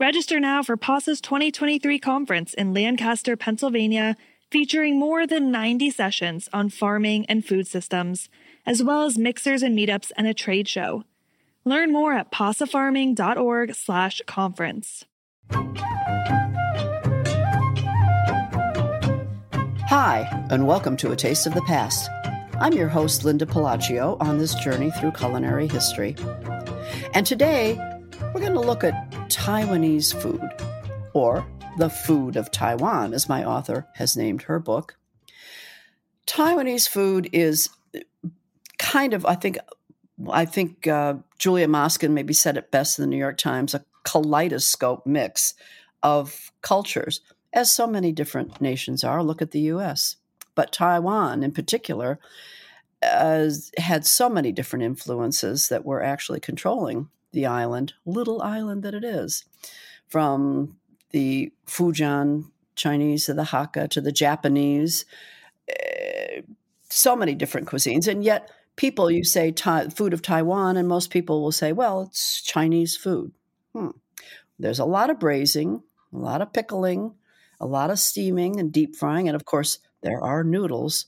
Register now for PASA's 2023 conference in Lancaster, Pennsylvania, featuring more than 90 sessions on farming and food systems, as well as mixers and meetups and a trade show. Learn more at pasafarming.org slash conference. Hi, and welcome to A Taste of the Past. I'm your host, Linda Pelaccio, on this journey through culinary history. And today, we're going to look at Taiwanese food, or the food of Taiwan, as my author has named her book. Taiwanese food is kind of, I think, I think uh, Julia Moskin maybe said it best in the New York Times, a kaleidoscope mix of cultures, as so many different nations are. Look at the U.S. But Taiwan, in particular, uh, had so many different influences that were actually controlling the island, little island that it is, from the Fujian Chinese to the Hakka to the Japanese, uh, so many different cuisines. And yet, people, you say food of Taiwan, and most people will say, well, it's Chinese food. Hmm. There's a lot of braising, a lot of pickling, a lot of steaming and deep frying. And of course, there are noodles.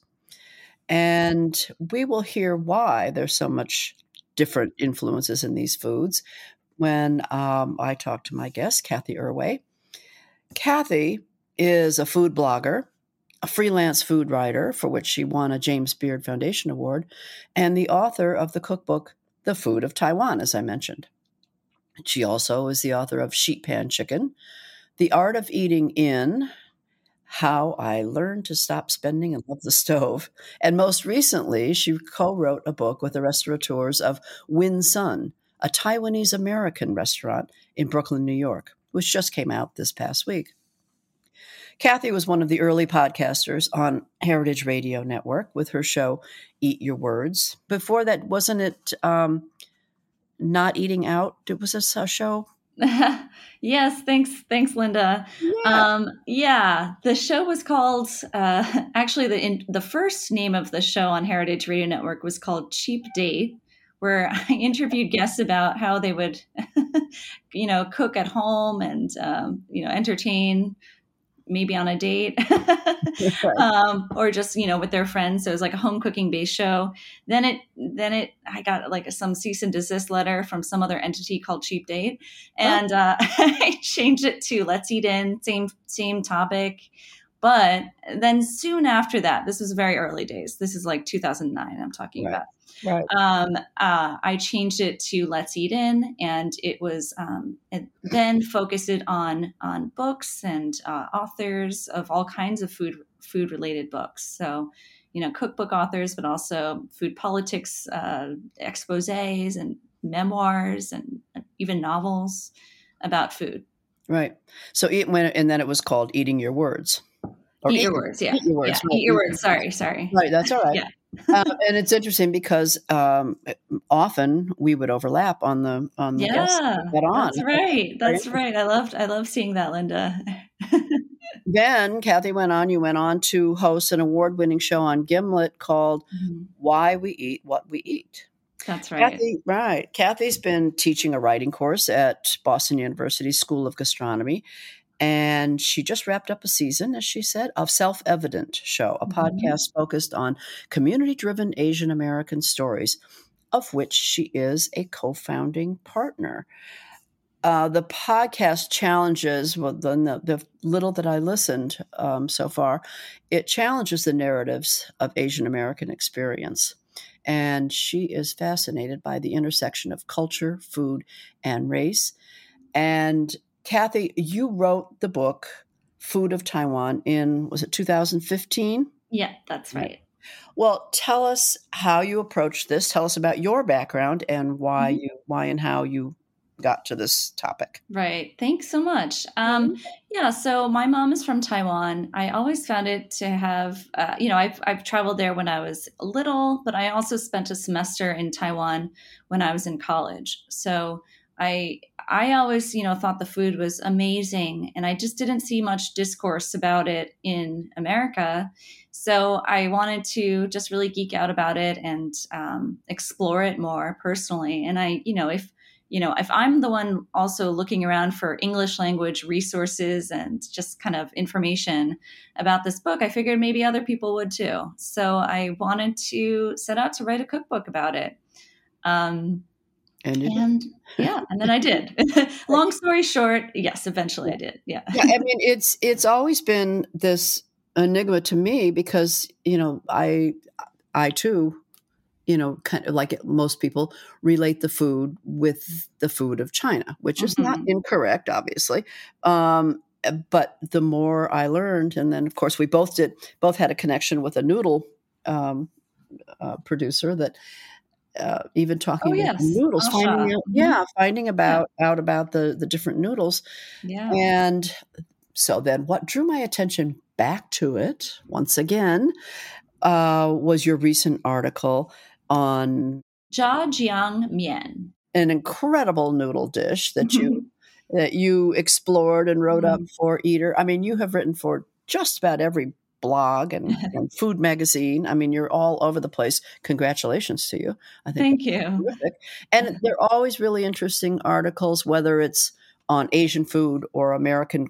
And we will hear why there's so much different influences in these foods when um, I talk to my guest, Cathy Erway. Cathy is a food blogger, a freelance food writer, for which she won a James Beard Foundation Award, and the author of the cookbook The Food of Taiwan, as I mentioned. She also is the author of Sheet Pan Chicken, The Art of Eating in how I Learned to Stop Spending and Love the Stove. And most recently, she co wrote a book with the restaurateurs of Win Son, a Taiwanese American restaurant in Brooklyn, New York, which just came out this past week. Cathy was one of the early podcasters on Heritage Radio Network with her show Eat Your Words. Before that, wasn't it um, Not Eating Out? It was a show yes, thanks, thanks, Linda. Yeah. Um, yeah, the show was called. Uh, actually, the in, the first name of the show on Heritage Radio Network was called Cheap Date, where I interviewed guests about how they would, you know, cook at home and um, you know entertain maybe on a date um, or just you know with their friends. So it was like a home cooking based show. Then it then it i got like some cease and desist letter from some other entity called cheap date. And oh. uh, i changed it to let's eat in same same topic but then soon after that this was very early days this is like 2009 i'm talking right. about Right. Um, uh, I changed it to Let's Eat In, and it was um, it then focused it on on books and uh, authors of all kinds of food food related books. So, you know, cookbook authors, but also food politics uh, exposés and memoirs and even novels about food. Right. So, eat when and then it was called Eating Your Words. Eat, eat, your words, yeah. Eat your words. Yeah. Right. Eat. Sorry, sorry. Right, that's all right. Yeah um, and it's interesting because um, often we would overlap on the on the yeah, on. That's right. That's right. I loved I love seeing that, Linda. then Cathy went on. You went on to host an award-winning show on Gimlet called mm-hmm. "Why We Eat What We Eat." That's right. Cathy, right. Cathy's been teaching a writing course at Boston University School of Gastronomy. And she just wrapped up a season, as she said, of Self Evident Show, a mm-hmm. podcast focused on community driven Asian American stories, of which she is a co founding partner. Uh, the podcast challenges, well, the, the little that I listened um, so far, it challenges the narratives of Asian American experience and she is fascinated by the intersection of culture, food, and race. And Cathy, you wrote the book Food of Taiwan in was it 2015? Yeah, that's right. Well, tell us how you approached this. Tell us about your background and why mm-hmm. you why and how you got to this topic. Right. Thanks so much. Um, mm-hmm. Yeah. So my mom is from Taiwan. I always found it to have, uh, you know, I've, I've traveled there when I was little, but I also spent a semester in Taiwan when I was in college. So I, I always, you know, thought the food was amazing, and I just didn't see much discourse about it in America. So I wanted to just really geek out about it and um, explore it more personally. And I, you know, if you know, if I'm the one also looking around for English language resources and just kind of information about this book, I figured maybe other people would too. So I wanted to set out to write a cookbook about it. Um, and, and yeah, and then I did. Long story short, yes, eventually I did. Yeah. yeah, I mean, it's it's always been this enigma to me because you know I I too you know, kind of like most people relate the food with the food of China, which is mm-hmm. not incorrect, obviously. Um, but the more I learned, and then of course we both did, both had a connection with a noodle um, uh, producer that uh, even talking oh, about yes. noodles, Asha. finding out, mm-hmm. yeah, finding about yeah. out about the the different noodles, yeah, and so then what drew my attention back to it once again uh, was your recent article on Zhajiang Mian, an incredible noodle dish that you that you explored and wrote mm-hmm. up for Eater. I mean, you have written for just about every blog and, and, food magazine. I mean, you're all over the place. Congratulations to you. I think Thank you. Terrific. And they're always really interesting articles, whether it's on Asian food or American,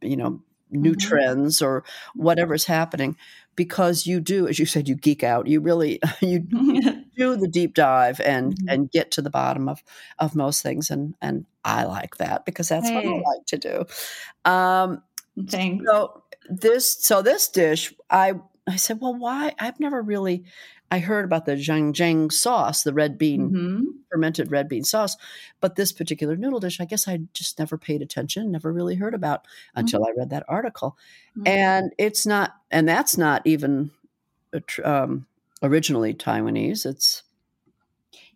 you know, new mm-hmm. trends or whatever's happening because you do as you said you geek out you really you do the deep dive and mm-hmm. and get to the bottom of of most things and and i like that because that's hey. what i like to do um Thanks. so this so this dish i i said well why i've never really I heard about the zhang sauce, the red bean, mm-hmm. fermented red bean sauce. But this particular noodle dish, I guess I just never paid attention, never really heard about mm-hmm. until I read that article. Mm-hmm. And it's not, and that's not even um, originally Taiwanese. It's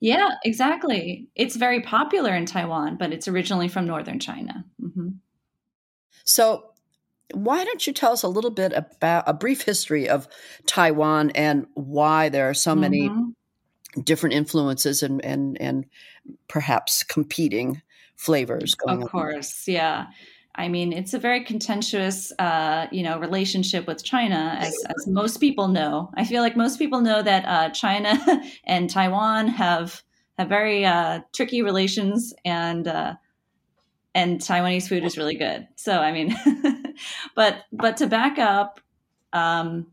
yeah, exactly. It's very popular in Taiwan, but it's originally from northern China. Mm-hmm. So why don't you tell us a little bit about a brief history of Taiwan and why there are so many mm-hmm. different influences and, and, and perhaps competing flavors going on? Of course, on? yeah. I mean, it's a very contentious, uh, you know, relationship with China, as, as most people know. I feel like most people know that uh, China and Taiwan have have very uh, tricky relations, and uh, and Taiwanese food is really good. So I mean, but but to back up, um,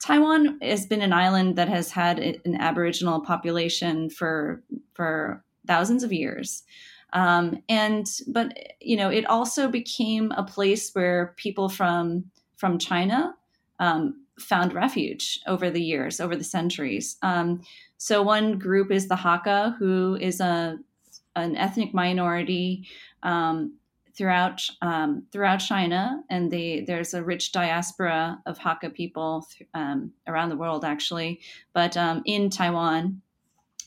Taiwan has been an island that has had an Aboriginal population for for thousands of years. Um, and but you know it also became a place where people from from China um, found refuge over the years, over the centuries. Um, so one group is the Hakka, who is a an ethnic minority um, throughout um, throughout China, and there's a rich diaspora of Hakka people th- um, around the world, actually, but um, in Taiwan,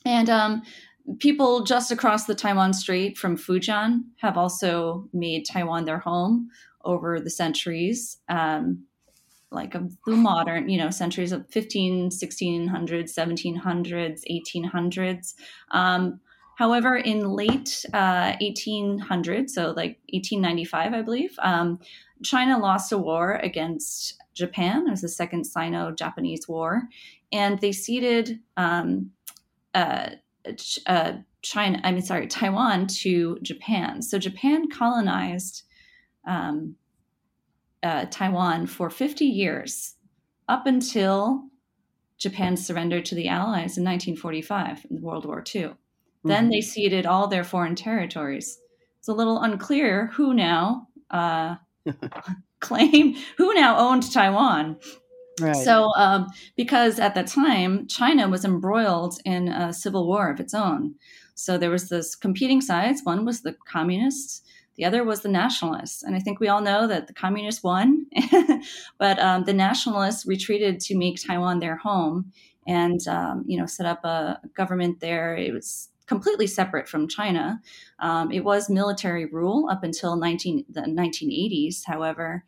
and um, people just across the Taiwan Strait from Fujian have also made Taiwan their home over the centuries. Um, like the modern, you know, centuries of 15, 1600s, 1700s, 1800s. However, in late uh, 1800, so like 1895, I believe, um, China lost a war against Japan. It was the Second Sino Japanese War. And they ceded um, uh, uh, China, I mean, sorry, Taiwan to Japan. So Japan colonized um, uh, Taiwan for 50 years up until Japan surrendered to the Allies in 1945 in World War II. Mm-hmm. Then they ceded all their foreign territories. It's a little unclear who now uh, claim who now owned Taiwan. Right. So, um, because at the time China was embroiled in a civil war of its own, so there was this competing sides. One was the communists, the other was the nationalists, and I think we all know that the communists won, but um, the nationalists retreated to make Taiwan their home and um, you know set up a government there. It was completely separate from China. Um, it was military rule up until 19, the 1980s, however.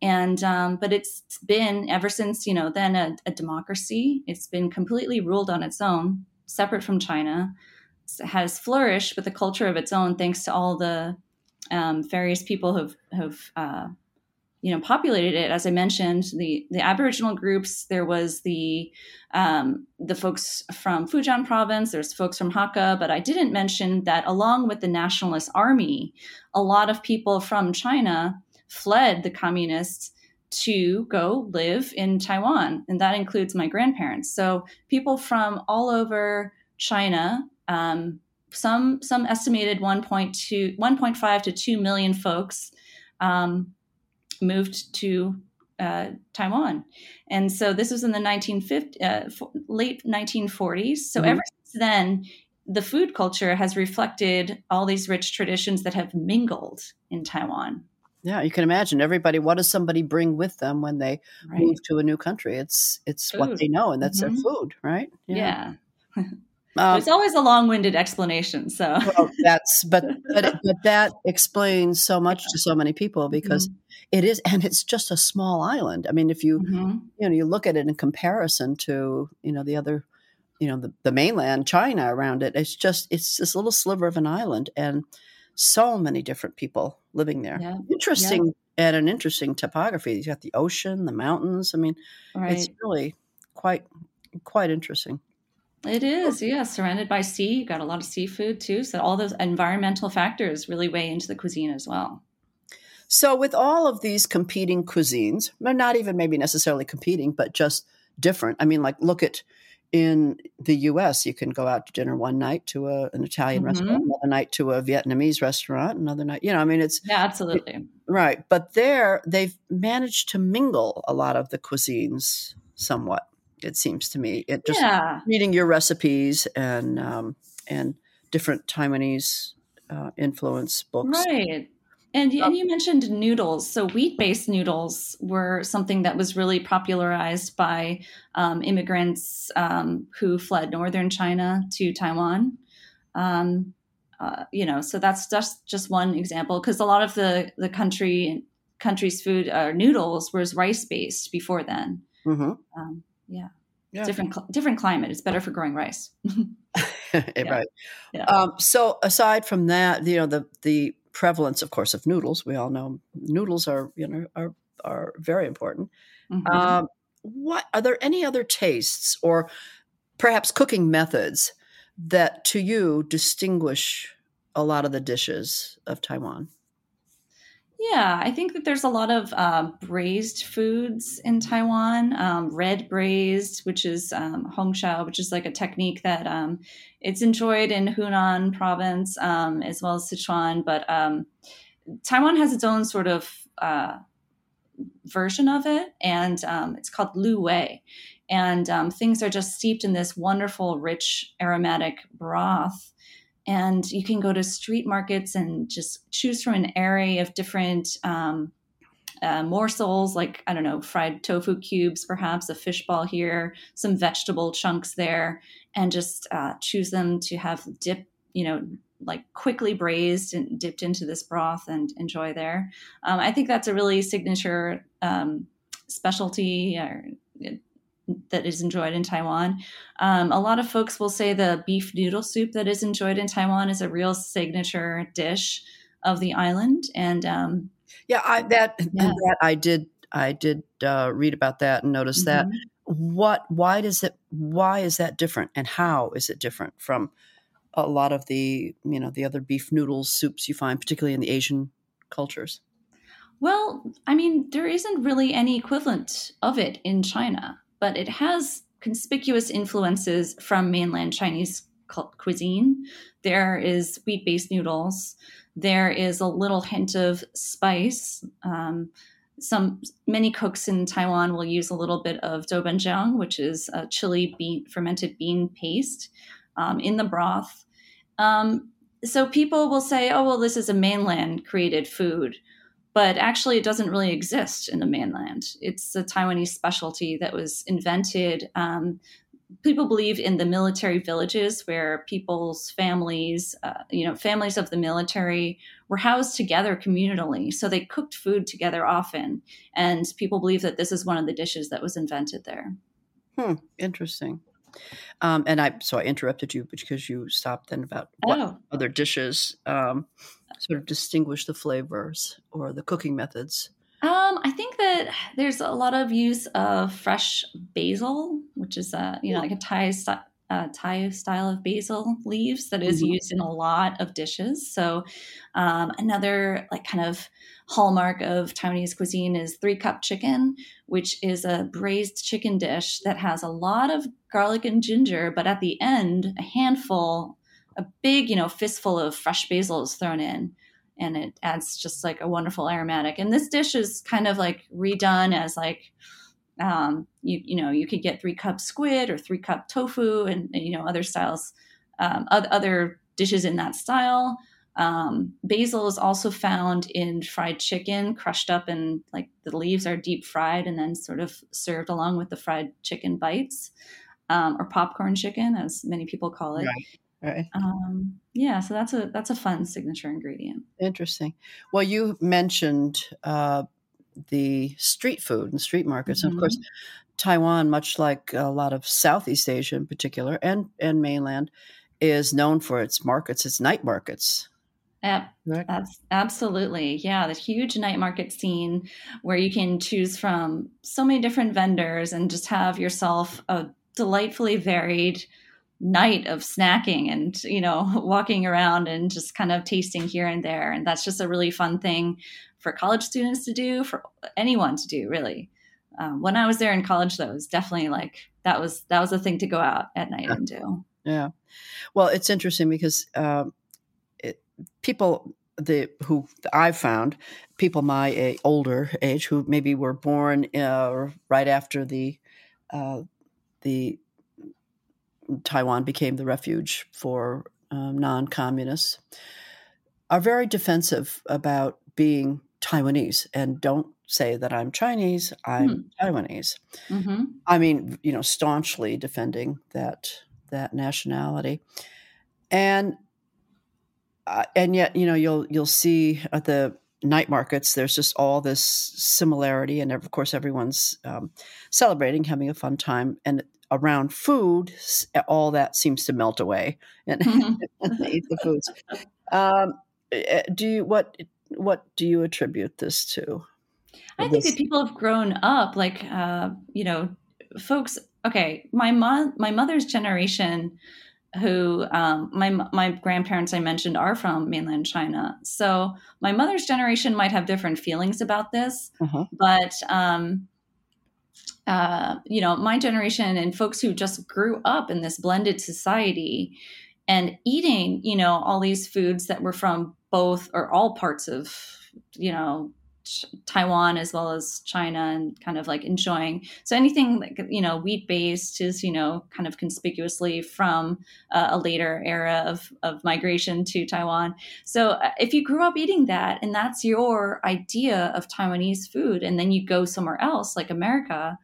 And um, but it's been ever since you know then a, a, democracy. It's been completely ruled on its own, separate from China. It has flourished with a culture of its own, thanks to all the um, various people who've have uh, you know populated it. As i mentioned the the aboriginal groups there was the um, the folks from fujian province there's folks from hakka but i didn't mention that along with the nationalist army a lot of people from china fled the communists to go live in taiwan and that includes my grandparents. So people from all over china um, some some estimated 1.2 1.5 to 2 million folks um, moved to uh, Taiwan. And so this was in the 1950, uh, late 1940s. So mm-hmm. ever since then, the food culture has reflected all these rich traditions that have mingled in Taiwan. Yeah, you can imagine everybody. What does somebody bring with them when they right. move to a new country? It's it's food. what they know, and that's mm-hmm. their food, right? Yeah. yeah. Um, it's always a long-winded explanation. So well, that's but but but that explains so much to so many people because mm-hmm. it is, and it's just a small island. I mean, if you mm-hmm. you know you look at it in comparison to you know the other you know the, the mainland China around it, it's just it's this little sliver of an island, and so many different people living there. Yeah. Interesting. Yeah. And an interesting topography. You've got the ocean, the mountains. I mean, right. it's really quite quite interesting. It is, yeah, surrounded by sea. You got a lot of seafood too. So all those environmental factors really weigh into the cuisine as well. So with all of these competing cuisines, not even maybe necessarily competing, but just different. I mean, like look at in the U.S., you can go out to dinner one night to a, an Italian mm-hmm. restaurant, another night to a Vietnamese restaurant, another night. You know, I mean, it's yeah, absolutely it, right. But there, they've managed to mingle a lot of the cuisines somewhat it seems to me. It just yeah. reading your recipes and um, and different Taiwanese uh, influence books. Right. And, and you mentioned noodles. So wheat based noodles were something that was really popularized by um, immigrants um, who fled northern China to Taiwan. Um, uh, you know, so that's just just one example because a lot of the the country country's food uh, noodles was rice based before then. Mm-hmm. Yeah. yeah. Different different climate. It's better for growing rice. yeah. Right. Yeah. Um, so aside from that, you know the the prevalence, of course, of noodles. We all know noodles are you know are are very important. Mm-hmm. Um, what are there any other tastes or perhaps cooking methods that to you distinguish a lot of the dishes of Taiwan? Yeah, I think that there's a lot of uh, braised foods in Taiwan. Um, red braised, which is um, hongshao, which is like a technique that um, it's enjoyed in Hunan province um, as well as Sichuan. But um, Taiwan has its own sort of uh, version of it, and um, it's called lu wei. And things are just steeped in this wonderful, rich, aromatic broth and you can go to street markets and just choose from an array of different um, uh, morsels like i don't know fried tofu cubes perhaps a fish ball here some vegetable chunks there and just uh, choose them to have dip you know like quickly braised and dipped into this broth and enjoy there. Um, i think that's a really signature um, specialty or that is enjoyed in Taiwan. Um, a lot of folks will say the beef noodle soup that is enjoyed in Taiwan is a real signature dish of the island. And um, Yeah, I that, yeah. that I did I did uh, read about that and notice mm-hmm. that. What? Why does it? Why is that different? And how is it different from a lot of the you know the other beef noodles soups you find, particularly in the Asian cultures? Well, I mean, there isn't really any equivalent of it in China, but it has conspicuous influences from mainland Chinese cuisine. There is wheat based noodles. There is a little hint of spice. Um, some many cooks in Taiwan will use a little bit of doubanjiang, which is a chili bean fermented bean paste, um, in the broth. Um, so people will say, "Oh, well, this is a mainland created food," but actually, it doesn't really exist in the mainland. It's a Taiwanese specialty that was invented um, people believe in the military villages where people's families, uh, you know, families of the military were housed together communally. So they cooked food together often. And people believe that this is one of the dishes that was invented there. Hmm, interesting. Um, and I, so I interrupted you because you stopped then about what oh. other dishes um, sort of distinguish the flavors or the cooking methods. Um, I think that there's a lot of use of fresh basil, which is a you know like a Thai uh, Thai style of basil leaves that is mm-hmm. used in a lot of dishes. So um, another like kind of hallmark of Taiwanese cuisine is three cup chicken, which is a braised chicken dish that has a lot of garlic and ginger, but at the end a handful, a big you know fistful of fresh basil is thrown in and it adds just like a wonderful aromatic. And this dish is kind of like redone as like um, you you know you could get three cup squid or three cup tofu and, and you know other styles, um, other dishes in that style. Um, basil is also found in fried chicken, crushed up and like the leaves are deep fried and then sort of served along with the fried chicken bites, um, or popcorn chicken, as many people call it. Right. Right. Um, yeah, so that's a that's a fun signature ingredient. Interesting. Well, you mentioned uh, the street food and street markets, mm-hmm. and of course, mm-hmm. Taiwan, much like a lot of Southeast Asia in particular, and and mainland, is known for its markets, its night markets. Yep, right. that's absolutely yeah. The huge night market scene where you can choose from so many different vendors and just have yourself a delightfully varied night of snacking and you know walking around and just kind of tasting here and there and that's just a really fun thing for college students to do for anyone to do really. Um, when i was there in college though it was definitely like that was that was a thing to go out at night yeah. and do. Yeah. Well it's interesting because um, it, people the who I've found people my uh, older age who maybe were born uh, right after the uh, the Taiwan became the refuge for um, non communists, are very defensive about being Taiwanese and don't say that I'm Chinese, I'm mm. Taiwanese. Mm-hmm. I mean, you know, staunchly defending that that nationality, and uh, and yet, you know, you'll you'll see at the night markets, there's just all this similarity, and of course, everyone's um, celebrating, having a fun time, and around food, all that seems to melt away and, mm-hmm. eat the foods. Um, eh, do you what what do you attribute this to? I think that people have grown up like uh, you know, folks. Okay, my mom, my mother's generation, who um, my my grandparents I mentioned are from mainland China. So my mother's generation might have different feelings about this, uh-huh. but um, uh, you know, my generation and folks who just grew up in this blended society and eating, you know, all these foods that were from both or all parts of, you know, Taiwan as well as China and kind of like enjoying. So anything like you know wheat based is you know kind of conspicuously from uh, a later era of of migration to Taiwan. So uh, if you grew up eating that and that's your idea of Taiwanese food, and then you go somewhere else like America,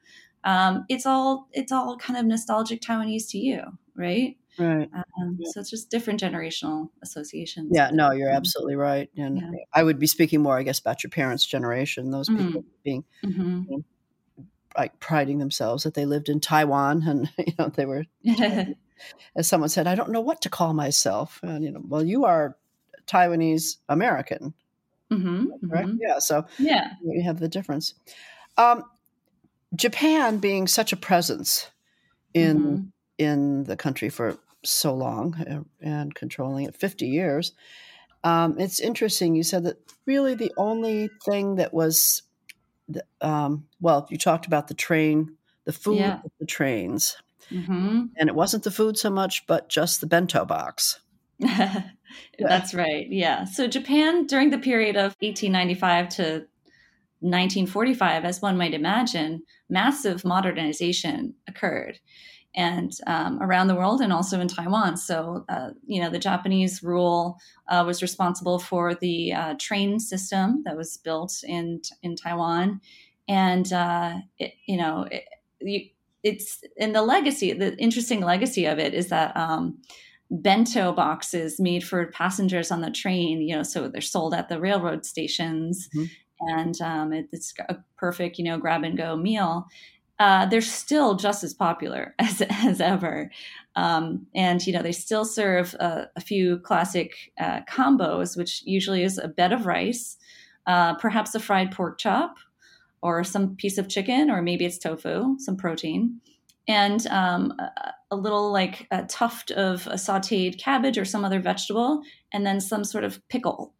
um, it's all it's all kind of nostalgic Taiwanese to you, right? Right. Um, yeah. So it's just different generational associations. Yeah, no, you're absolutely right. And yeah. I would be speaking more, I guess, about your parents' generation, those mm-hmm. people being mm-hmm. you know, like priding themselves that they lived in Taiwan and, you know, they were, as someone said, I don't know what to call myself. And, you know, well, you are Taiwanese American. Mm-hmm, right? mm-hmm. Yeah. So Yeah. you have the difference. Um, Japan being such a presence in Mhm. in the country for so long uh, and controlling it 50 years. Um, it's interesting. You said that really the only thing that was, the- um, well, you talked about the train, the food, Yeah. the trains, hmm and it wasn't the food so much, but just the bento box. That's right. Yeah. So Japan during the period of 1895 to 1945, as one might imagine, massive modernization occurred. And um, around the world, and also in Taiwan. So, uh, you know, the Japanese rule uh, was responsible for the uh, train system that was built in in Taiwan, and uh, it, you know, it, you, it's in the legacy. The interesting legacy of it is that um, bento boxes made for passengers on the train. You know, so they're sold at the railroad stations, Mhm. and um, it, it's a perfect, you know, grab and go meal. Uh, they're still just as popular as as ever, um, and you know they still serve a, a few classic uh, combos, which usually is a bed of rice, uh, perhaps a fried pork chop, or some piece of chicken, or maybe it's tofu, some protein, and um, a, a little like a tuft of a sautéed cabbage or some other vegetable, and then some sort of pickled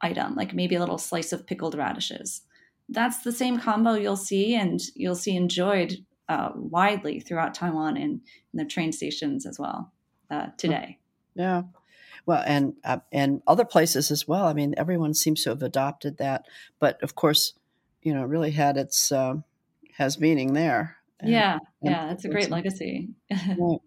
item, like maybe a little slice of pickled radishes. That's the same combo you'll see, and you'll see enjoyed uh, widely throughout Taiwan and in the train stations as well uh, today. Yeah. Well, and uh, and other places as well. I mean, everyone seems to have adopted that, but of course, you know, really had its um has meaning there. And- Yeah, and yeah, it's a great legacy. Right.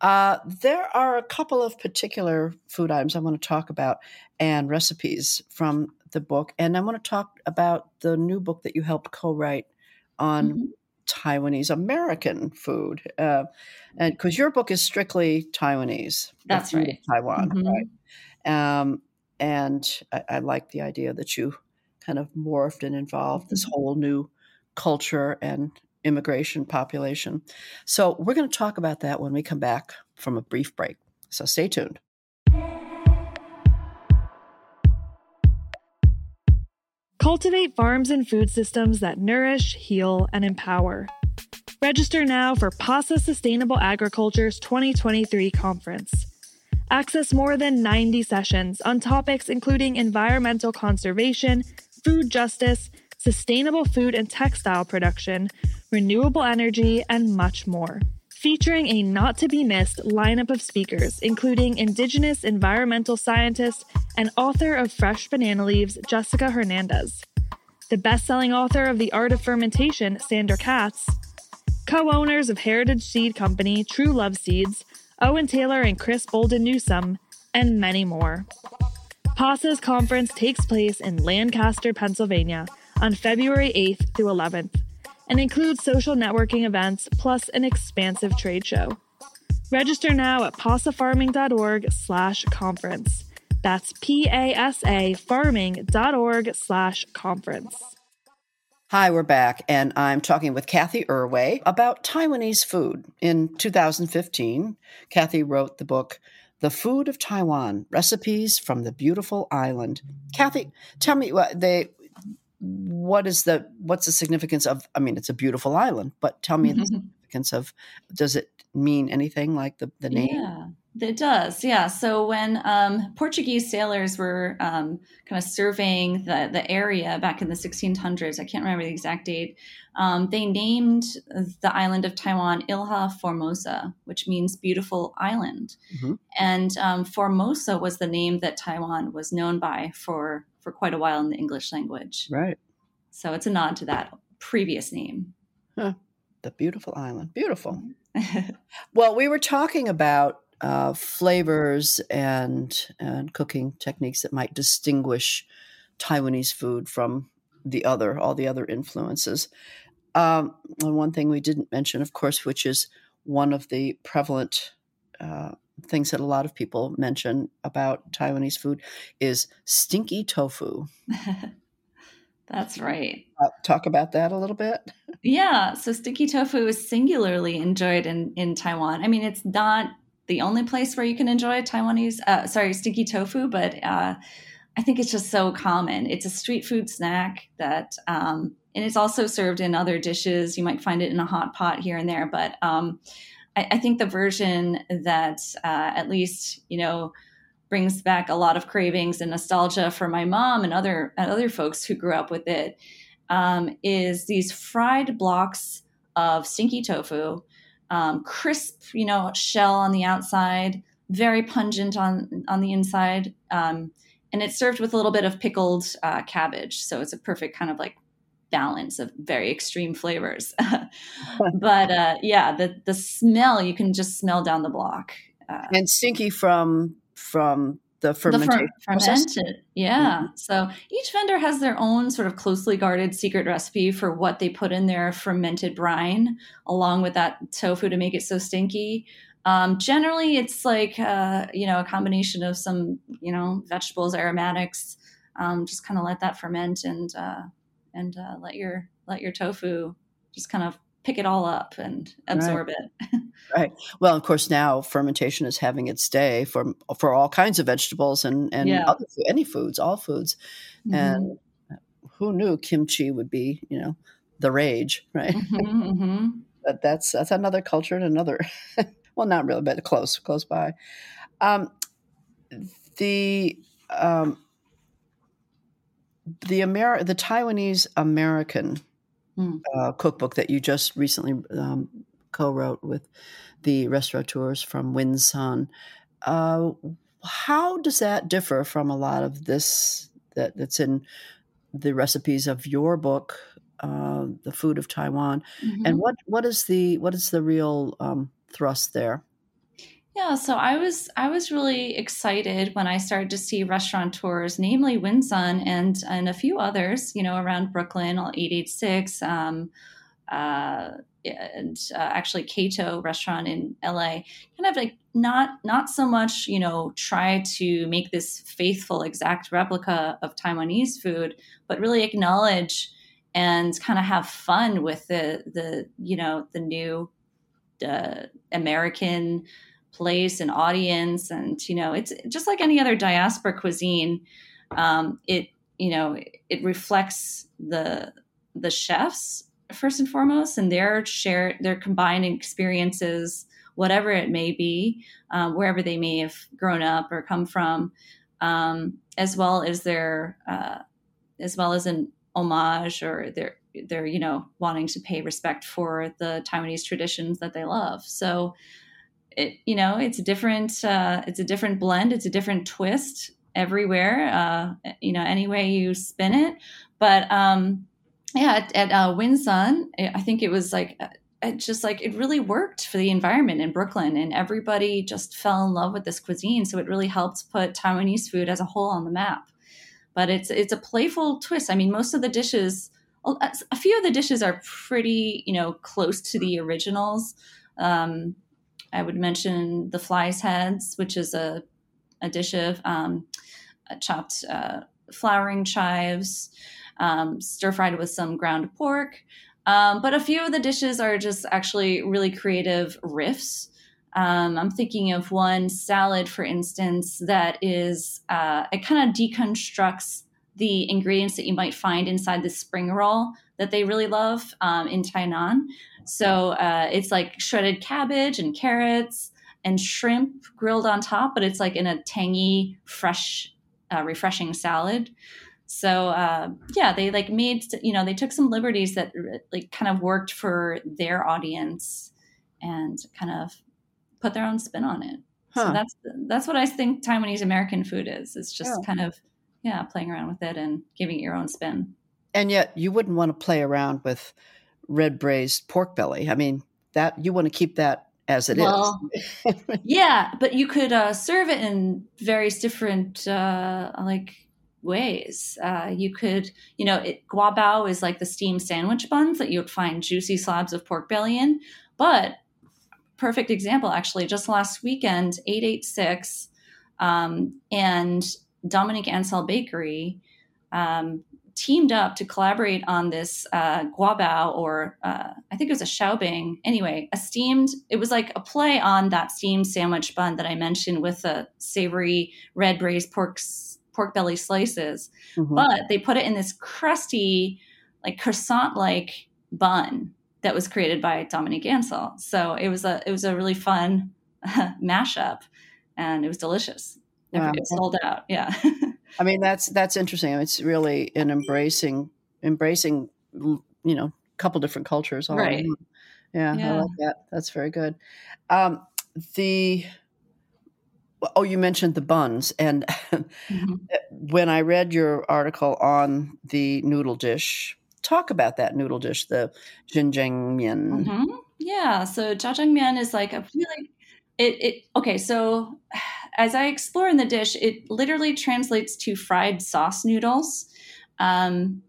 Uh, there are a couple of particular food items I want to talk about and recipes from the book, and I want to talk about the new book that you helped co-write on Mhm. Taiwanese American food, uh, and because your book is strictly Taiwanese. That's right. Taiwan, Mhm. right? Um, and I, I like the idea that you kind of morphed and involved this Mhm. whole new culture and immigration population. So we're going to talk about that when we come back from a brief break. So stay tuned. Cultivate farms and food systems that nourish, heal, and empower. Register now for PASA Sustainable Agriculture's 2023 conference. Access more than 90 sessions on topics including environmental conservation, food justice, sustainable food and textile production, renewable energy, and much more. Featuring a not to be missed lineup of speakers, including Indigenous environmental scientist and author of Fresh Banana Leaves, Jessica Hernandez, the best selling author of The Art of Fermentation, Sandor Katz, co owners of Heritage Seed Company, True Love Seeds, Owen Taylor and Chris Bolden Newsome, and many more. PASA's conference takes place in Lancaster, Pennsylvania on February 8th through 11th and includes social networking events plus an expansive trade show. Register now at pasafarming.org slash conference. That's P-A-S-A farming.org slash conference. Hi, we're back, and I'm talking with Cathy Erway about Taiwanese food. In 2015, Cathy wrote the book, The Food of Taiwan Recipes from the Beautiful Island. Cathy, tell me what they. What is the what's the significance of? I mean, it's a beautiful island, but tell me the significance of. Does it mean anything like the the name? Yeah, it does. Yeah. So when um, Portuguese sailors were um, kind of surveying the, the area back in the 1600s, I can't remember the exact date, um, they named the island of Taiwan Ilha Formosa, which means beautiful island. Mhm. And um, Formosa was the name that Taiwan was known by for, for quite a while in the English language. Right, So it's a nod to that previous name. the beautiful island, beautiful. Well, we were talking about uh, flavors and and cooking techniques that might distinguish Taiwanese food from the other, all the other influences. Um, and one thing we didn't mention, of course, which is one of the prevalent uh, things that a lot of people mention about Taiwanese food, is stinky tofu. That's right. Uh, talk about that a little bit. Yeah, so stinky tofu is singularly enjoyed in in Taiwan. I mean, it's not the only place where you can enjoy Taiwanese, uh, sorry, stinky tofu, but uh, I think it's just so common. It's a street food snack that, um, and it's also served in other dishes. You might find it in a hot pot here and there, but um, I, I, think the version that uh, at least you know brings back a lot of cravings and nostalgia for my mom and other and other folks who grew up with it um, is these fried blocks of stinky tofu, um, crisp, you know, shell on the outside, very pungent on on the inside, um, and it's served with a little bit of pickled uh, cabbage. So it's a perfect kind of like balance of very extreme flavors. but uh, yeah, the the smell you can just smell down the block. Uh, and stinky from from the fermentation the fer- fermented yeah mm-hmm. so each vendor has their own sort of closely guarded secret recipe for what they put in their fermented brine along with that tofu to make it so stinky um, generally it's like uh, you know a combination of some you know vegetables aromatics um, just kind of let that ferment and uh, and uh, let your let your tofu just kind of pick it all up and absorb right. it. right. Well, of course, now fermentation is having its day for for all kinds of vegetables and and yeah. other, any foods, all foods, mm-hmm. and who knew kimchi would be you know the rage, right? Mm-hmm, mm-hmm. but that's that's another culture and another. well, not really, but close, close by. Um, the um, the Amer- the Taiwanese American mm. uh, cookbook that you just recently um, co-wrote with the restaurateurs from Win Son. Uh, how does that differ from a lot of this that, that's in the recipes of your book, uh, "The Food of Taiwan"? Mm-hmm. And what what is the what is the real um, thrust there? Yeah, so I was I was really excited when I started to see restaurateurs, namely Win Son and and a few others, you know, around Brooklyn, all 886, um, uh, and uh, actually Kato restaurant in LA, kind of like not not so much, you know, try to make this faithful exact replica of Taiwanese food, but really acknowledge and kind of have fun with the the you know the new uh, American place and audience and you know it's just like any other diaspora cuisine um, it you know it reflects the the chefs first and foremost and their share their combined experiences whatever it may be um, wherever they may have grown up or come from um, as well as their uh, as well as an homage or their they're you know wanting to pay respect for the Taiwanese traditions that they love. So it, you know, it's a different, uh, it's a different blend. It's a different twist everywhere. Uh, you know, any way you spin it. But um, yeah, at, at uh, Win Son, I think it was like uh, it just like it really worked for the environment in Brooklyn, and everybody just fell in love with this cuisine. So it really helped put Taiwanese food as a whole on the map. But it's it's a playful twist. I mean, most of the dishes, a few of the dishes are pretty, you know, close to the originals. Um, I would mention the fly's heads, which is a, a dish of um, chopped uh, flowering chives, um, stir fried with some ground pork. Um, but a few of the dishes are just actually really creative riffs. Um, I'm thinking of one salad, for instance, that is, uh, it kind of deconstructs the ingredients that you might find inside the spring roll that they really love um, in Tainan. So uh, it's like shredded cabbage and carrots and shrimp grilled on top, but it's like in a tangy, fresh, uh, refreshing salad. So uh, yeah, they like made you know they took some liberties that like kind of worked for their audience and kind of put their own spin on it. Huh. So that's that's what I think Taiwanese American food is. It's just yeah. kind of yeah playing around with it and giving it your own spin. And yet, you wouldn't want to play around with red braised pork belly. I mean, that you want to keep that as it well, is. yeah, but you could uh, serve it in various different uh, like ways. Uh, you could, you know, it, guabao is like the steamed sandwich buns that you would find juicy slabs of pork belly in. But perfect example, actually, just last weekend, eight eight six, um, and Dominique Ansel Bakery um, teamed up to collaborate on this uh, guabao, or uh, I think it was a xiaobing. Anyway, a steamed. It was like a play on that steamed sandwich bun that I mentioned with the savory red braised pork pork belly slices, mm-hmm. but they put it in this crusty, like croissant like bun that was created by Dominique Ansel. So it was a it was a really fun mashup, and it was delicious. Wow. It sold out. Yeah. I mean that's that's interesting. It's really an embracing embracing you know a couple different cultures. right. Yeah, yeah, I like that. That's very good. Um, the oh, you mentioned the buns, and mm-hmm. when I read your article on the noodle dish, talk about that noodle dish, the Zhajiang Mian. Mm-hmm. Yeah, so Zhajiang Mian is like a really it, it okay so as i explore in the dish it literally translates to fried sauce noodles um,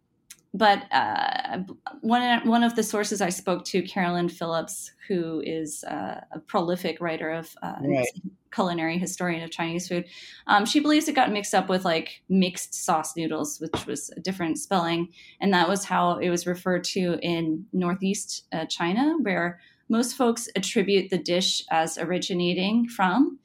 but uh, one one of the sources I spoke to, Carolyn Phillips, who is uh, a prolific writer of uh, right. culinary historian of Chinese food, um, she believes it got mixed up with like mixed sauce noodles, which was a different spelling, and that was how it was referred to in northeast uh, China, where most folks attribute the dish as originating from.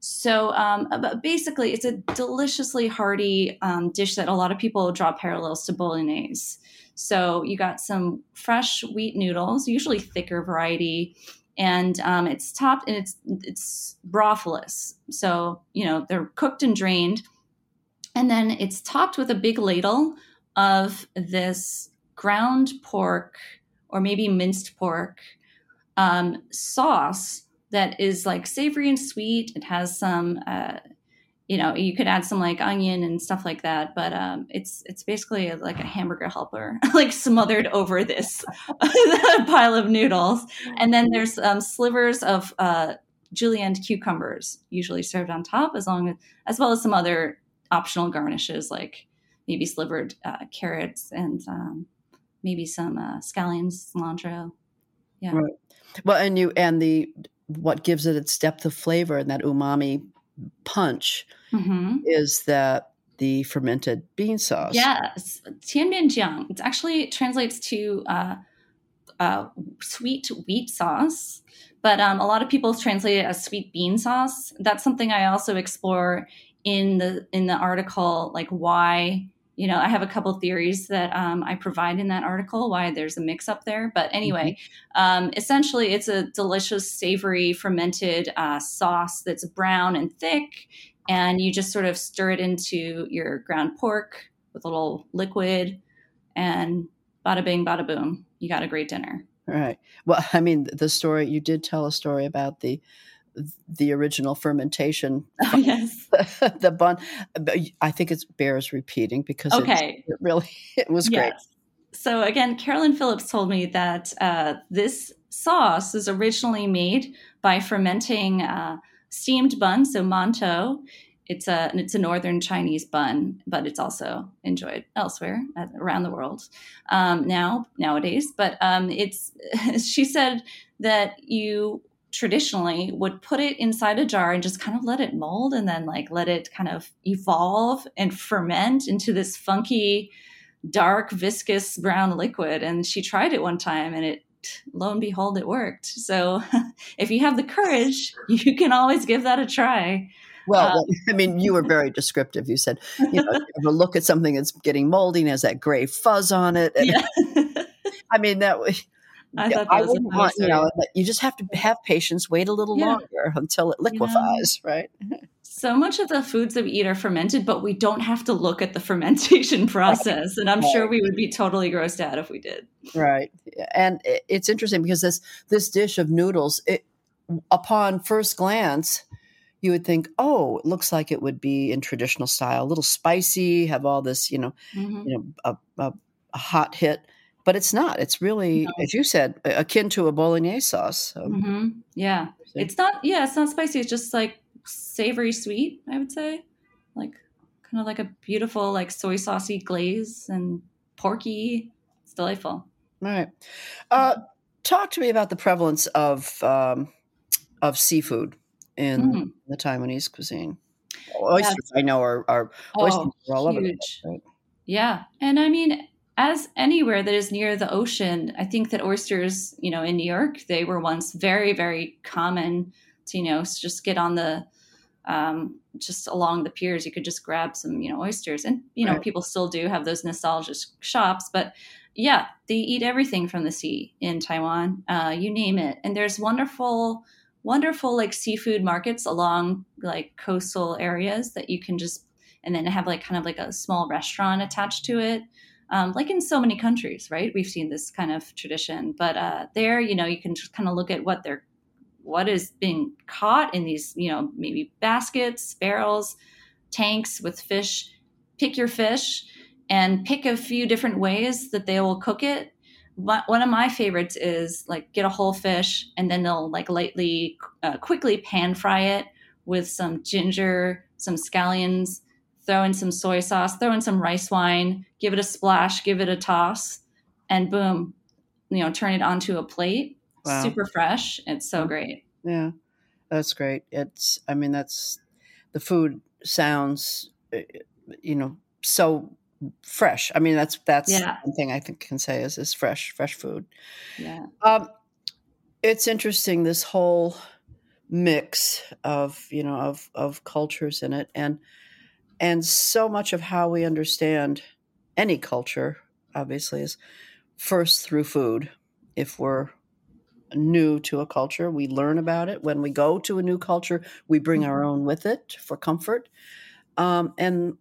So um, basically, it's a deliciously hearty um, dish that a lot of people draw parallels to bolognese. So you got some fresh wheat noodles, usually thicker variety, and um, it's topped and it's it's brothless. So you know they're cooked and drained, and then it's topped with a big ladle of this ground pork or maybe minced pork um, sauce that is like savory and sweet. It has some, uh, you know, you could add some like onion and stuff like that, but um, it's it's basically like a hamburger helper, like smothered over this pile of noodles. And then there's um, slivers of uh, julienne cucumbers, usually served on top, as long as as well as some other optional garnishes like maybe slivered uh, carrots and um, maybe some uh, scallions, cilantro. Yeah. Right. Well, and you and the what gives it its depth of flavor and that umami punch mm-hmm. is that the fermented bean sauce. Yes, tianmianjiang. It actually translates to uh, uh, sweet wheat sauce, but um, a lot of people translate it as sweet bean sauce. That's something I also explore in the in the article, like why you know, I have a couple theories that um, I provide in that article why there's a mix up there. But anyway, mm-hmm. um, essentially, it's a delicious, savory, fermented uh, sauce that's brown and thick. And you just sort of stir it into your ground pork with a little liquid, and bada bing, bada boom, you got a great dinner. Right. Well, I mean, the story you did tell a story about the the original fermentation. Oh, yes. the bun. I think it bears repeating because okay. it really it was yes. great. So again, Carolyn Phillips told me that uh, this sauce is originally made by fermenting uh, steamed bun, so mantou. It's a it's a northern Chinese bun, but it's also enjoyed elsewhere around the world um, now nowadays. But um, it's she said that you traditionally would put it inside a jar and just kind of let it mold and then like let it kind of evolve and ferment into this funky dark viscous brown liquid and she tried it one time and it lo and behold it worked so if you have the courage you can always give that a try well, um, I mean, you were very descriptive. You said, you know, you look at something that's getting moldy and has that gray fuzz on it. And, yeah. I mean, that I thought I wouldn't want, you know, you just have to have patience, wait a little yeah. longer until it liquefies, know, right? so much of the foods that we eat are fermented, but we don't have to look at the fermentation process. Right. And I'm right. sure we would be totally grossed out if we did. Right. And it's interesting because this this dish of noodles, it, upon first glance, you would think, oh, it looks like it would be in traditional style, a little spicy, have all this, you know, mm-hmm. you know, a, a, a hot hit but it's not. It's really, no. as you said, akin to a bolognese sauce. So. Mm-hmm. Yeah, it's not. Yeah, it's not spicy. It's just like savory sweet. I would say, like kind of like a beautiful like soy saucy glaze and porky. It's delightful. All right. Uh, talk to me about the prevalence of um, of seafood in mm-hmm. the Taiwanese cuisine. Oysters, I know, are, are oysters oh, are all huge. over the place. Right? Yeah, and I mean, as anywhere that is near the ocean, I think that oysters, you know, in New York, they were once very, very common to, you know, just get on the um, just along the piers, you could just grab some, you know, oysters. And, you know, Right. people still do have those nostalgic shops, but yeah, they eat everything from the sea in Taiwan, uh, you name it. And there's wonderful, wonderful like seafood markets along like coastal areas that you can just, and then have like kind of like a small restaurant attached to it. Um, like in so many countries, right? We've seen this kind of tradition, but uh, there, you know, you can just kind of look at what they're what is being caught in these, you know, maybe baskets, barrels, tanks with fish. Pick your fish and pick a few different ways that they will cook it. One of my favorites is like get a whole fish and then they'll like lightly, uh, quickly pan fry it with some ginger, some scallions, throw in some soy sauce, throw in some rice wine, give it a splash, give it a toss, and boom, you know, turn it onto a plate. Wow. Super fresh. It's so great. Yeah, that's great. It's, I mean, that's the food sounds, uh, you know, so fresh. I mean, that's that's Yeah. one thing I think can say is is fresh, fresh food. Yeah. Um, it's interesting this whole mix of you know of of cultures in it, and and so much of how we understand any culture, obviously, is first through food. If we're new to a culture, we learn about it. When we go to a new culture, we bring our own with it for comfort, um, and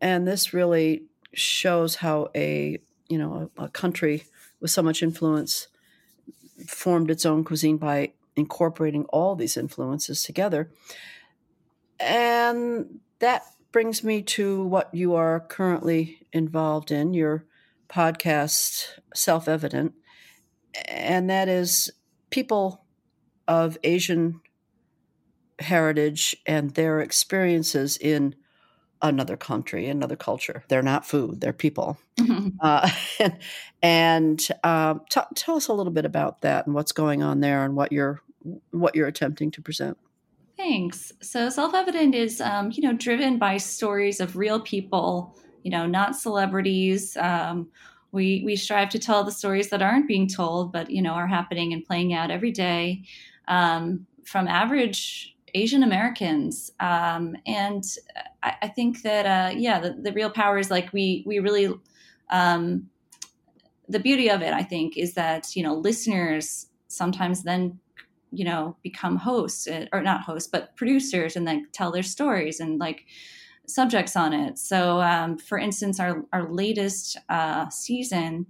and this really shows how a you know a, a country with so much influence formed its own cuisine by incorporating all these influences together. And that brings me to what you are currently involved in your podcast, Self Evident. And that is people of Asian heritage and their experiences in another country, another culture. They're not food, they're people. Uh, and and um, t- tell us a little bit about that and what's going on there and what you're what you're attempting to present. Thanks. So, Self Evident is, um, you know, driven by stories of real people, you know, not celebrities. Um, we we strive to tell the stories that aren't being told, but you know, are happening and playing out every day um, from average Asian Americans. Um, and I, I think that, uh, yeah, the, the real power is like we we really. Um, the beauty of it, I think, is that you know listeners sometimes then you know become hosts uh, or not hosts but producers and then tell their stories and like subjects on it. So um, for instance our, our latest uh, season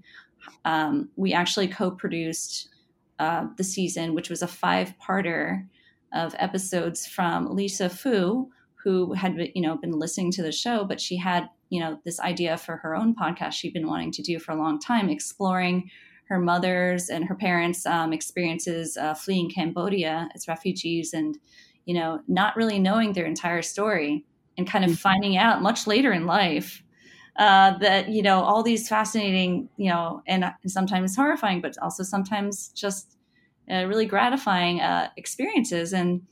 um, we actually co-produced uh, the season which was a five-parter of episodes from lisa fu who had you know been listening to the show but she had you know this idea for her own podcast she'd been wanting to do for a long time exploring her mother's and her parents' um, experiences uh, fleeing Cambodia as refugees, and you know, not really knowing their entire story, and kind of finding out much later in life uh, that you know all these fascinating, you know, and sometimes horrifying, but also sometimes just uh, really gratifying uh, experiences. And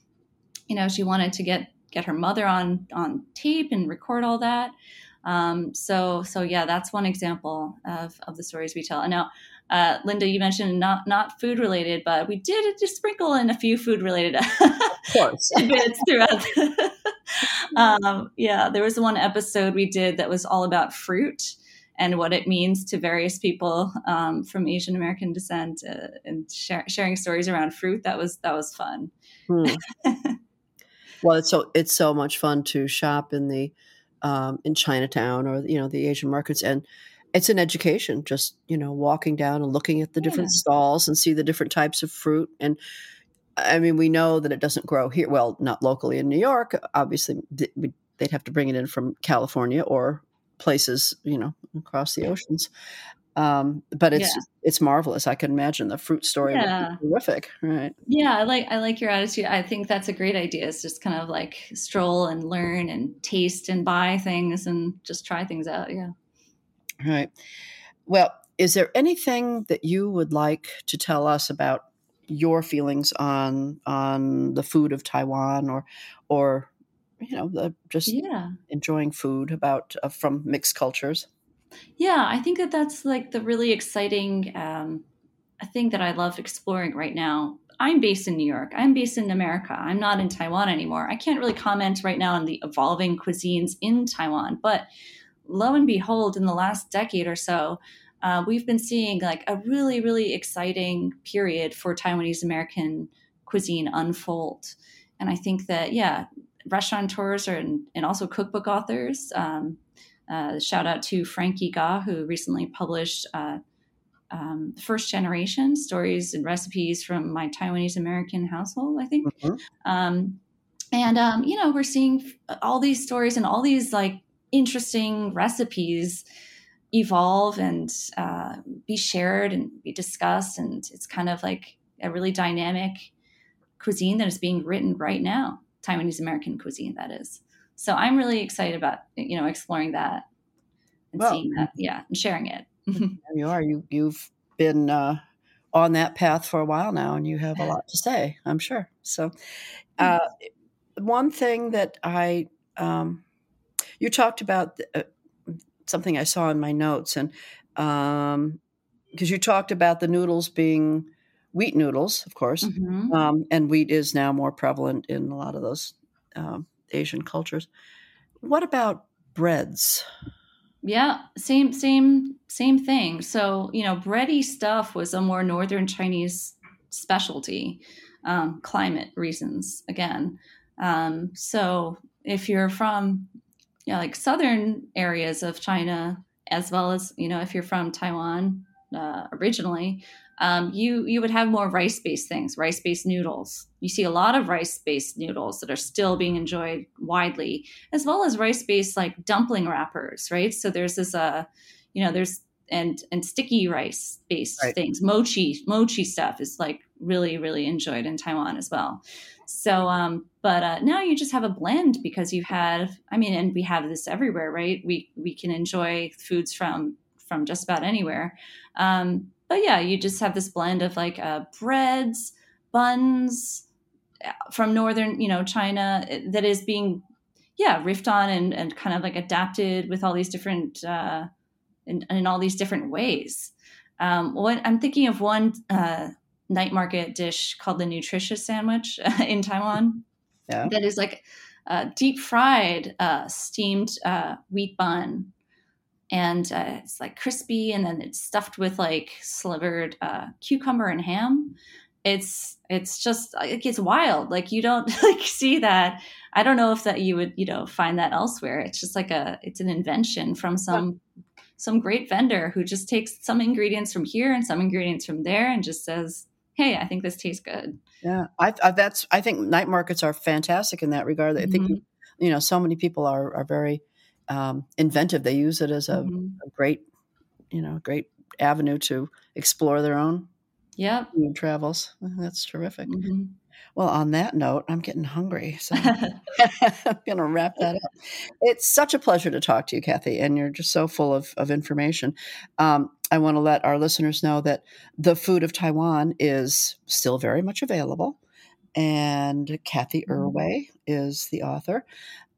you know, she wanted to get get her mother on on tape and record all that. Um, so so yeah, that's one example of of the stories we tell. And now uh, Linda, you mentioned not not food related, but we did just sprinkle in a few food related bits throughout. The, um, yeah, there was one episode we did that was all about fruit and what it means to various people um, from Asian American descent, uh, and share, sharing stories around fruit. That was that was fun. Hmm. well, it's so it's so much fun to shop in the um, in Chinatown or you know the Asian markets, and it's an education. Just you know walking down and looking at the different stalls and see the different types of fruit. And I mean, we know that it doesn't grow here. Well, not locally in New York. Obviously, they'd have to bring it in from California or places you know across the oceans. Um, but it's Yeah. it's marvelous. I can imagine the fruit story Yeah. would be terrific, right? Yeah, I like I like your attitude. I think that's a great idea. It's just kind of like stroll and learn and taste and buy things and just try things out. Yeah. Right. Well, is there anything that you would like to tell us about your feelings on on the food of Taiwan, or or you know, the, just Yeah. enjoying food about uh, from mixed cultures? Yeah, I think that that's like the really exciting um, thing that I love exploring right now. I'm based in New York. I'm based in America. I'm not in Taiwan anymore. I can't really comment right now on the evolving cuisines in Taiwan, but lo and behold, in the last decade or so, uh, we've been seeing like a really, really exciting period for Taiwanese American cuisine unfold. And I think that, yeah, restaurateurs are, and, and also cookbook authors. Um, uh, shout out to Frankie Gaw, who recently published uh, um, first generation stories and recipes from my Taiwanese American household, I think. Mm-hmm. Um, and, um, you know, we're seeing all these stories and all these like interesting recipes evolve and uh, be shared and be discussed. And it's kind of like a really dynamic cuisine that is being written right now, Taiwanese American cuisine, that is. So I'm really excited about, you know, exploring that and well, seeing that. Yeah. And sharing it. you are. You you've been uh, on that path for a while now, and you have a lot to say. I'm sure. So, uh, one thing that I um, you talked about uh, something I saw in my notes, and because um, you talked about the noodles being wheat noodles, of course, mm-hmm. um, and wheat is now more prevalent in a lot of those um, Asian cultures. What about breads? Yeah, same same same thing. So you know, bready stuff was a more northern Chinese specialty, um, climate reasons again. Um, so if you're from you know, like southern areas of China, as well as you know if you're from Taiwan uh, originally, um, you you would have more rice based things, rice based noodles. You see a lot of rice based noodles that are still being enjoyed widely, as well as rice based like dumpling wrappers, right? So there's this uh, you know, there's and and sticky rice based right. things, mochi mochi stuff is like really really enjoyed in Taiwan as well. So, um, but uh, now you just have a blend because you have, had, I mean, and we have this everywhere, right? We we can enjoy foods from from just about anywhere. Um, but yeah, you just have this blend of like uh, breads, buns uh, from northern, you know, China eh, that is being, yeah, riffed on and, and kind of like adapted with all these different, uh, in, in all these different ways. Um, what I'm thinking of one uh, night market dish called the nutritious sandwich in Taiwan. Yeah. That is like a deep fried uh, steamed uh, wheat bun. And uh, it's like crispy and then it's stuffed with like slivered uh, cucumber and ham. It's it's just it gets wild. Like you don't like see that. I don't know if that you would you know find that elsewhere. It's just like a it's an invention from some some great vendor who just takes some ingredients from here and some ingredients from there and just says hey i think this tastes good yeah i, I that's i think night markets are fantastic in that regard i mm-hmm. think you know so many people are are very um, inventive. They use it as a, mm-hmm. a, great, you know, great avenue to explore their own yeah travels. That's terrific. Mm-hmm. Well, on that note, I'm getting hungry, so I'm going to wrap that up. It's such a pleasure to talk to you, Cathy, and you're just so full of, of information. Um, I want to let our listeners know that The Food of Taiwan is still very much available, and Cathy mm-hmm. Is the author.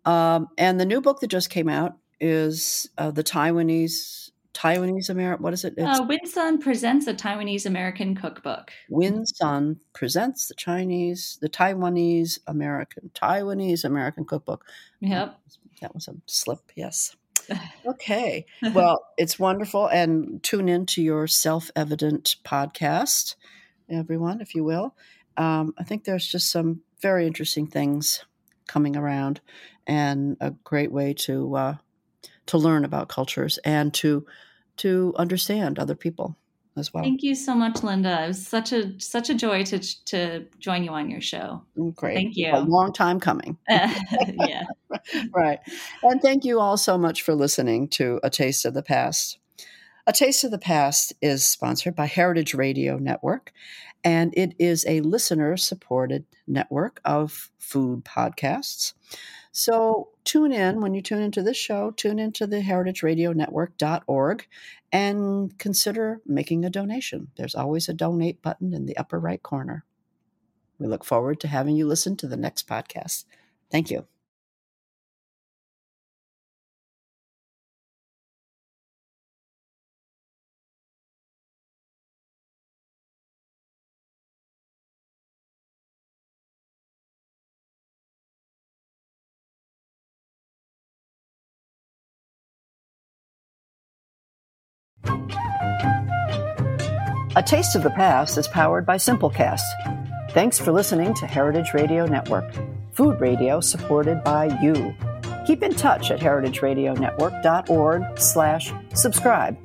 Um, and the new book that just came out is uh, the Taiwanese Taiwanese American. What is it? It's, uh, Win Son presents a Taiwanese American cookbook. Win Son presents the Chinese, the Taiwanese American, Taiwanese American cookbook. Yep, that was a slip. Yes. okay. Well, it's wonderful, and tune in to your self-evident podcast, everyone, if you will. Um, I think there's just some very interesting things coming around, and a great way to uh, to learn about cultures and to to understand other people as well. Thank you so much, Linda. It was such a such a joy to to join you on your show. Mm, great. Thank you. A long time coming. yeah. right. And thank you all so much for listening to A Taste of the Past. A Taste of the Past is sponsored by Heritage Radio Network, and it is a listener supported network of food podcasts. So tune in when you tune into this show, tune into the heritageradionetwork.org and consider making a donation. There's always a donate button in the upper right corner. We look forward to having you listen to the next podcast. Thank you. A Taste of the Past is powered by Simplecast. Thanks for listening to Heritage Radio Network, food radio supported by you. Keep in touch at heritageradionetwork.org slash subscribe